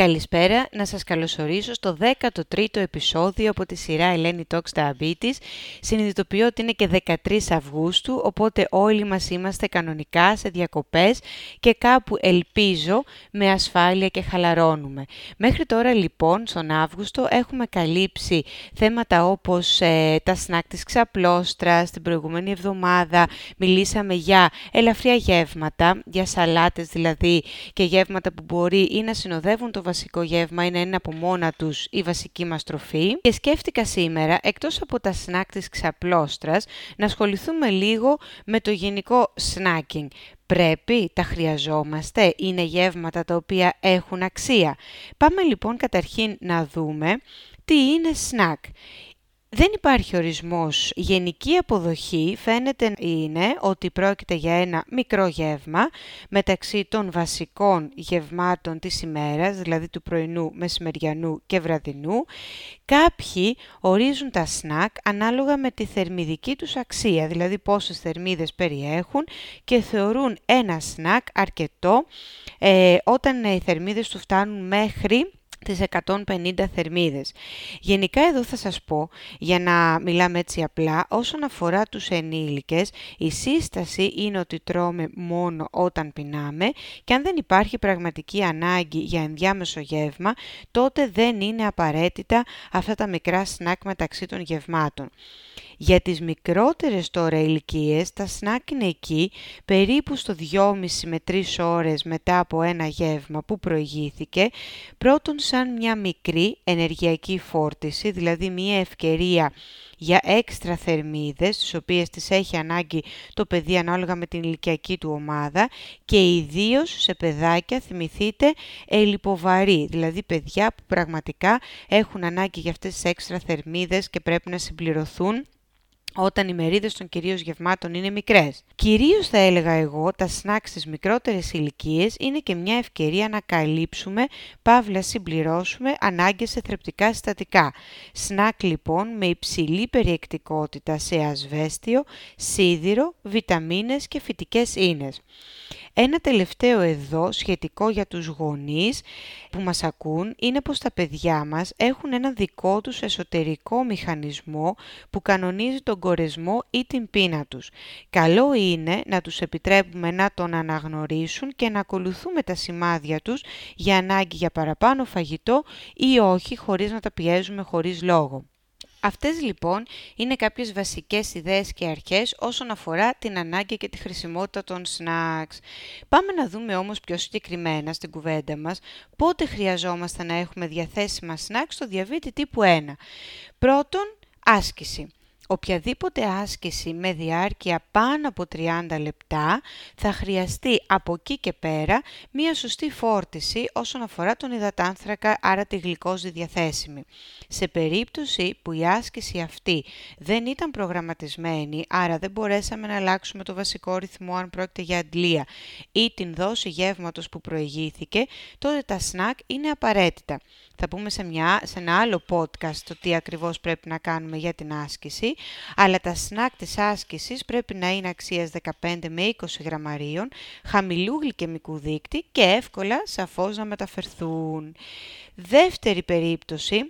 Καλησπέρα, να σας καλωσορίσω στο 13ο επεισόδιο από τη σειρά Ελένη Talks Diabetes. Συνειδητοποιώ ότι είναι και 13 Αυγούστου, οπότε όλοι μας είμαστε κανονικά σε διακοπές και κάπου ελπίζω με ασφάλεια και χαλαρώνουμε. Μέχρι τώρα λοιπόν, στον Αύγουστο, έχουμε καλύψει θέματα όπως ε, τα σνάκ της ξαπλώστρας, την προηγούμενη εβδομάδα μιλήσαμε για ελαφριά γεύματα, για σαλάτες δηλαδή και γεύματα που μπορεί ή να συνοδεύουν το βασικό γεύμα ή να είναι από μόνα τους η βασική μας τροφή. Και σκέφτηκα σήμερα, εκτός από τα σνάκ της ξαπλώστρας, να ασχοληθούμε λίγο με το γενικό snacking. Πρέπει, τα χρειαζόμαστε, είναι γεύματα τα οποία έχουν αξία. Πάμε λοιπόν καταρχήν να δούμε τι είναι snack. Δεν υπάρχει ορισμός. γενική αποδοχή φαίνεται είναι ότι πρόκειται για ένα μικρό γεύμα μεταξύ των βασικών γευμάτων της ημέρας, δηλαδή του πρωινού, μεσημεριανού και βραδινού. Κάποιοι ορίζουν τα σνακ ανάλογα με τη θερμιδική τους αξία, δηλαδή πόσες θερμίδες περιέχουν και θεωρούν ένα σνακ αρκετό ε, όταν οι θερμίδες του φτάνουν μέχρι τις 150 θερμίδες. Γενικά εδώ θα σας πω, για να μιλάμε έτσι απλά, όσον αφορά τους ενήλικες, η σύσταση είναι ότι τρώμε μόνο όταν πεινάμε και αν δεν υπάρχει πραγματική ανάγκη για ενδιάμεσο γεύμα, τότε δεν είναι απαραίτητα αυτά τα μικρά σνακ μεταξύ των γευμάτων. Για τις μικρότερες τώρα ηλικίες, τα σνακ είναι εκεί περίπου στο 2,5 με 3 ώρες μετά από ένα γεύμα που προηγήθηκε, πρώτον σαν μια μικρή ενεργειακή φόρτιση, δηλαδή μια ευκαιρία για έξτρα θερμίδες, τις οποίες τις έχει ανάγκη το παιδί ανάλογα με την ηλικιακή του ομάδα και ιδίως σε παιδάκια, θυμηθείτε, ελιποβαρή, δηλαδή παιδιά που πραγματικά έχουν ανάγκη για αυτές τις έξτρα θερμίδες και πρέπει να συμπληρωθούν όταν οι μερίδες των κυρίως γευμάτων είναι μικρές. Κυρίως θα έλεγα εγώ, τα σνακ στις μικρότερες ηλικίες είναι και μια ευκαιρία να καλύψουμε, παύλα συμπληρώσουμε, ανάγκες σε θρεπτικά συστατικά. Σνακ λοιπόν με υψηλή περιεκτικότητα σε ασβέστιο, σίδηρο, βιταμίνες και φυτικές ίνες. Ένα τελευταίο εδώ σχετικό για τους γονείς που μας ακούν είναι πως τα παιδιά μας έχουν ένα δικό τους εσωτερικό μηχανισμό που κανονίζει τον κορεσμό ή την πείνα τους. Καλό είναι να τους επιτρέπουμε να τον αναγνωρίσουν και να ακολουθούμε τα σημάδια τους για ανάγκη για παραπάνω φαγητό ή όχι χωρίς να τα πιέζουμε χωρίς λόγο. Αυτές λοιπόν είναι κάποιες βασικές ιδέες και αρχές όσον αφορά την ανάγκη και τη χρησιμότητα των snacks. Πάμε να δούμε όμως πιο συγκεκριμένα στην κουβέντα μας πότε χρειαζόμαστε να έχουμε διαθέσιμα snacks στο διαβήτη τύπου 1. Πρώτον, άσκηση. Οποιαδήποτε άσκηση με διάρκεια πάνω από 30 λεπτά θα χρειαστεί από εκεί και πέρα μία σωστή φόρτιση όσον αφορά τον υδατάνθρακα, άρα τη γλυκόζη διαθέσιμη. Σε περίπτωση που η άσκηση αυτή δεν ήταν προγραμματισμένη, άρα δεν μπορέσαμε να αλλάξουμε το βασικό ρυθμό αν πρόκειται για αντλία ή την δόση γεύματος που προηγήθηκε, τότε τα σνακ είναι απαραίτητα. Θα πούμε σε, μια, σε ένα άλλο podcast το τι ακριβώς πρέπει να κάνουμε για την άσκηση, αλλά τα σνακ της άσκησης πρέπει να είναι αξίας 15 με 20 γραμμαρίων, χαμηλού γλυκαιμικού δείκτη και εύκολα σαφώς να μεταφερθούν. Δεύτερη περίπτωση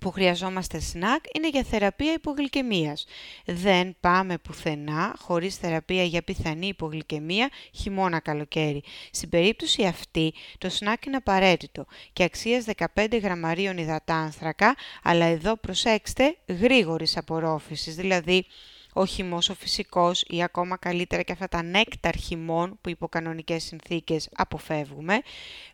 που χρειαζόμαστε σνακ είναι για θεραπεία υπογλυκαιμίας. Δεν πάμε πουθενά χωρίς θεραπεία για πιθανή υπογλυκαιμία χειμώνα καλοκαίρι. Στην περίπτωση αυτή το σνακ είναι απαραίτητο και αξίας 15 γραμμαρίων υδατάνθρακα, αλλά εδώ προσέξτε γρήγορης απορρόφησης, δηλαδή ο χυμός ο φυσικός ή ακόμα καλύτερα και αυτά τα νέκταρ χυμών που υπό κανονικές συνθήκες αποφεύγουμε,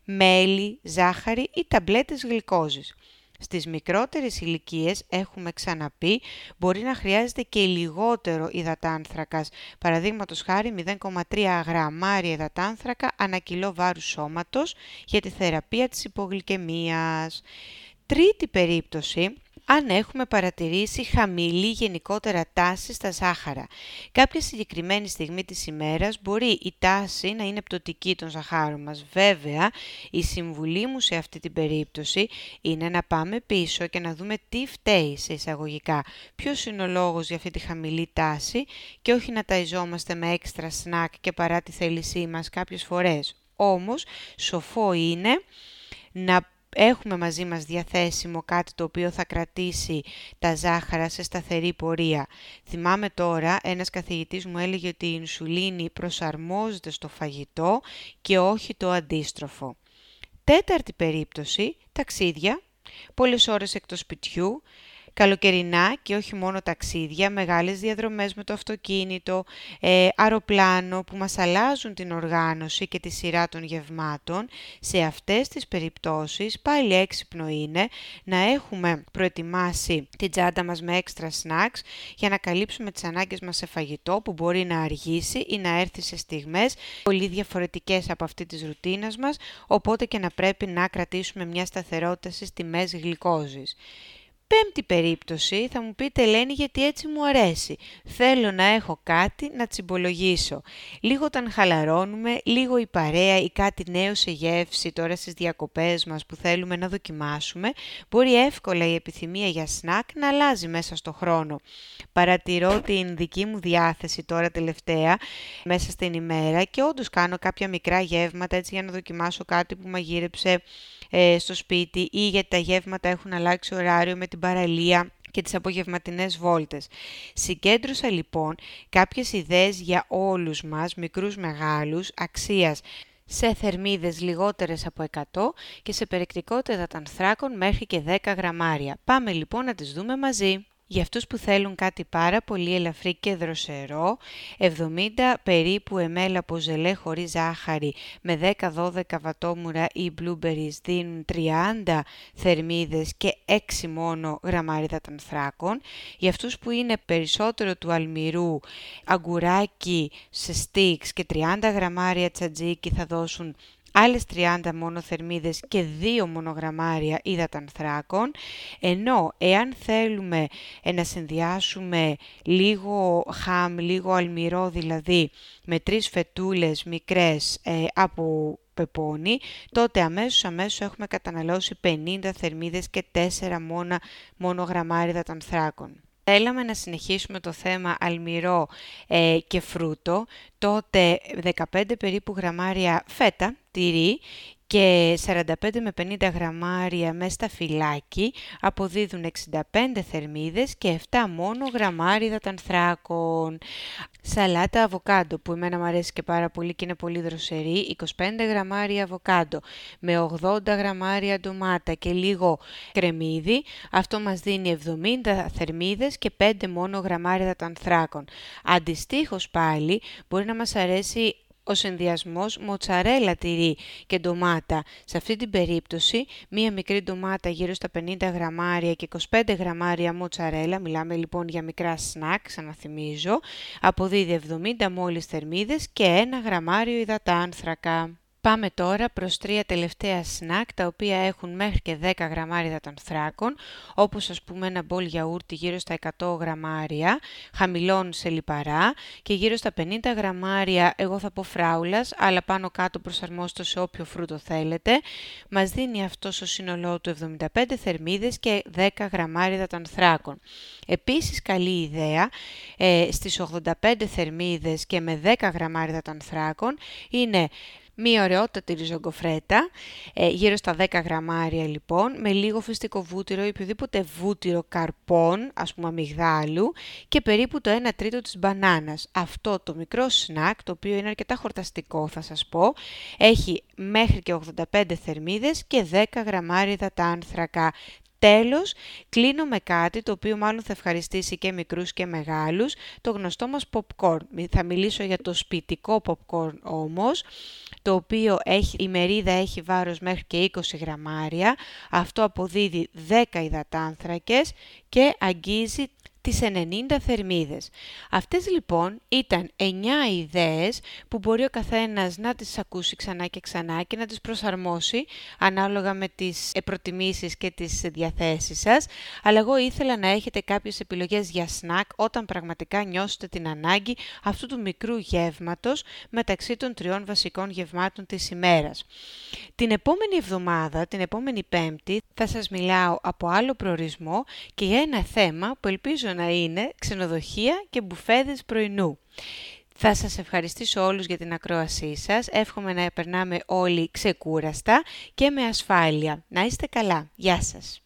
μέλι, ζάχαρη ή ταμπλέτες γλυκόζης. Στις μικρότερες ηλικίες έχουμε ξαναπεί μπορεί να χρειάζεται και λιγότερο υδατάνθρακας, παραδείγματος χάρη 0,3 γραμμάρια υδατάνθρακα ανά κιλό βάρους σώματος για τη θεραπεία της υπογλυκαιμίας. Τρίτη περίπτωση αν έχουμε παρατηρήσει χαμηλή γενικότερα τάση στα ζάχαρα. Κάποια συγκεκριμένη στιγμή της ημέρας μπορεί η τάση να είναι πτωτική των ζαχάρων μας. Βέβαια, η συμβουλή μου σε αυτή την περίπτωση είναι να πάμε πίσω και να δούμε τι φταίει σε εισαγωγικά. Ποιος είναι ο λόγος για αυτή τη χαμηλή τάση και όχι να ταϊζόμαστε με έξτρα σνακ και παρά τη θέλησή μας κάποιες φορές. Όμως, σοφό είναι να έχουμε μαζί μας διαθέσιμο κάτι το οποίο θα κρατήσει τα ζάχαρα σε σταθερή πορεία. Θυμάμαι τώρα, ένας καθηγητής μου έλεγε ότι η ινσουλίνη προσαρμόζεται στο φαγητό και όχι το αντίστροφο. Τέταρτη περίπτωση, ταξίδια, πολλές ώρες εκτός σπιτιού, καλοκαιρινά και όχι μόνο ταξίδια, μεγάλες διαδρομές με το αυτοκίνητο, ε, αεροπλάνο που μας αλλάζουν την οργάνωση και τη σειρά των γευμάτων. Σε αυτές τις περιπτώσεις πάλι έξυπνο είναι να έχουμε προετοιμάσει την τσάντα μας με έξτρα snacks για να καλύψουμε τις ανάγκες μας σε φαγητό που μπορεί να αργήσει ή να έρθει σε στιγμές πολύ διαφορετικές από αυτή της ρουτίνας μας, οπότε και να πρέπει να κρατήσουμε μια σταθερότητα στις τιμές γλυκόζης. Πέμπτη περίπτωση, θα μου πείτε Ελένη γιατί έτσι μου αρέσει. Θέλω να έχω κάτι να τσιμπολογήσω. Λίγο όταν χαλαρώνουμε, λίγο η παρέα ή κάτι νέο σε γεύση τώρα στις διακοπές μας που θέλουμε να δοκιμάσουμε, μπορεί εύκολα η επιθυμία για σνακ να αλλάζει μέσα στο χρόνο. Παρατηρώ την δική μου διάθεση τώρα τελευταία μέσα στην ημέρα και όντως κάνω κάποια μικρά γεύματα έτσι για να δοκιμάσω κάτι που μαγείρεψε ε, στο σπίτι ή γιατί τα γεύματα έχουν αλλάξει ωράριο με την παραλία και τις απογευματινές βόλτες. Συγκέντρωσα λοιπόν κάποιες ιδέες για όλους μας, μικρούς μεγάλους, αξίας σε θερμίδες λιγότερες από 100 και σε περιεκτικότητα ανθράκων μέχρι και 10 γραμμάρια. Πάμε λοιπόν να τις δούμε μαζί. Για αυτούς που θέλουν κάτι πάρα πολύ ελαφρύ και δροσερό, 70 περίπου ml από ζελέ χωρίς ζάχαρη με 10-12 βατόμουρα ή blueberries δίνουν 30 θερμίδες και 6 μόνο γραμμάριδα ανθράκων. Για αυτούς που είναι περισσότερο του αλμυρού, αγκουράκι σε sticks και 30 γραμμάρια τσατζίκι θα δώσουν άλλες 30 μόνο θερμίδες και 2 μονογραμμάρια υδατανθράκων, ενώ εάν θέλουμε ε, να συνδυάσουμε λίγο χαμ, λίγο αλμυρό δηλαδή, με τρεις φετούλες μικρές ε, από πεπόνι, τότε αμέσως αμέσως έχουμε καταναλώσει 50 θερμίδες και 4 μόνο, μόνο γραμμάρια υδατανθράκων θέλαμε να συνεχίσουμε το θέμα αλμυρό ε, και φρούτο, τότε 15 περίπου γραμμάρια φέτα, τυρί και 45 με 50 γραμμάρια μέσα στα φυλάκι αποδίδουν 65 θερμίδες και 7 μόνο γραμμάρια υδατανθράκων. Σαλάτα αβοκάντο που εμένα μου αρέσει και πάρα πολύ και είναι πολύ δροσερή, 25 γραμμάρια αβοκάντο με 80 γραμμάρια ντομάτα και λίγο κρεμμύδι, αυτό μας δίνει 70 θερμίδες και 5 μόνο γραμμάρια υδατανθράκων. Αντιστοίχως πάλι μπορεί να μας αρέσει ο συνδυασμός μοτσαρέλα τυρί και ντομάτα. Σε αυτή την περίπτωση, μία μικρή ντομάτα γύρω στα 50 γραμμάρια και 25 γραμμάρια μοτσαρέλα, μιλάμε λοιπόν για μικρά σνακ, ξαναθυμίζω, αποδίδει 70 μόλις θερμίδες και 1 γραμμάριο υδατάνθρακα. Πάμε τώρα προς τρία τελευταία σνακ τα οποία έχουν μέχρι και 10 γραμμάρια των θράκων, όπως ας πούμε ένα μπολ γιαούρτι γύρω στα 100 γραμμάρια, χαμηλών σε λιπαρά και γύρω στα 50 γραμμάρια, εγώ θα πω φράουλας, αλλά πάνω κάτω προσαρμόστο σε όποιο φρούτο θέλετε. Μας δίνει αυτό στο σύνολό του 75 θερμίδες και 10 γραμμάρια των θράκων. Επίσης καλή ιδέα, ε, στις 85 θερμίδες και με 10 γραμμάρια των θράκων είναι Μία ωραιότατη ριζογκοφρέτα, ε, γύρω στα 10 γραμμάρια λοιπόν, με λίγο φυστικό βούτυρο ή οποιοδήποτε βούτυρο καρπών, ας πούμε αμυγδάλου, και περίπου το 1 τρίτο της μπανάνας. Αυτό το μικρό σνακ, το οποίο είναι αρκετά χορταστικό θα σας πω, έχει μέχρι και 85 θερμίδες και 10 γραμμάρια υδατάνθρακα. Τέλος, κλείνω με κάτι το οποίο μάλλον θα ευχαριστήσει και μικρούς και μεγάλους, το γνωστό μας popcorn. Θα μιλήσω για το σπιτικό popcorn όμως, το οποίο έχει, η μερίδα έχει βάρος μέχρι και 20 γραμμάρια. Αυτό αποδίδει 10 υδατάνθρακες και αγγίζει τις 90 θερμίδες. Αυτές λοιπόν ήταν 9 ιδέες που μπορεί ο καθένας να τις ακούσει ξανά και ξανά και να τις προσαρμόσει ανάλογα με τις προτιμήσεις και τις διαθέσεις σας, αλλά εγώ ήθελα να έχετε κάποιες επιλογές για σνακ όταν πραγματικά νιώσετε την ανάγκη αυτού του μικρού γεύματος μεταξύ των τριών βασικών γευμάτων της ημέρας. Την επόμενη εβδομάδα, την επόμενη πέμπτη, θα σας μιλάω από άλλο προορισμό και για ένα θέμα που ελπίζω να είναι ξενοδοχεία και μπουφέδες πρωινού. Θα σας ευχαριστήσω όλους για την ακρόασή σας. Εύχομαι να περνάμε όλοι ξεκούραστα και με ασφάλεια. Να είστε καλά. Γεια σας.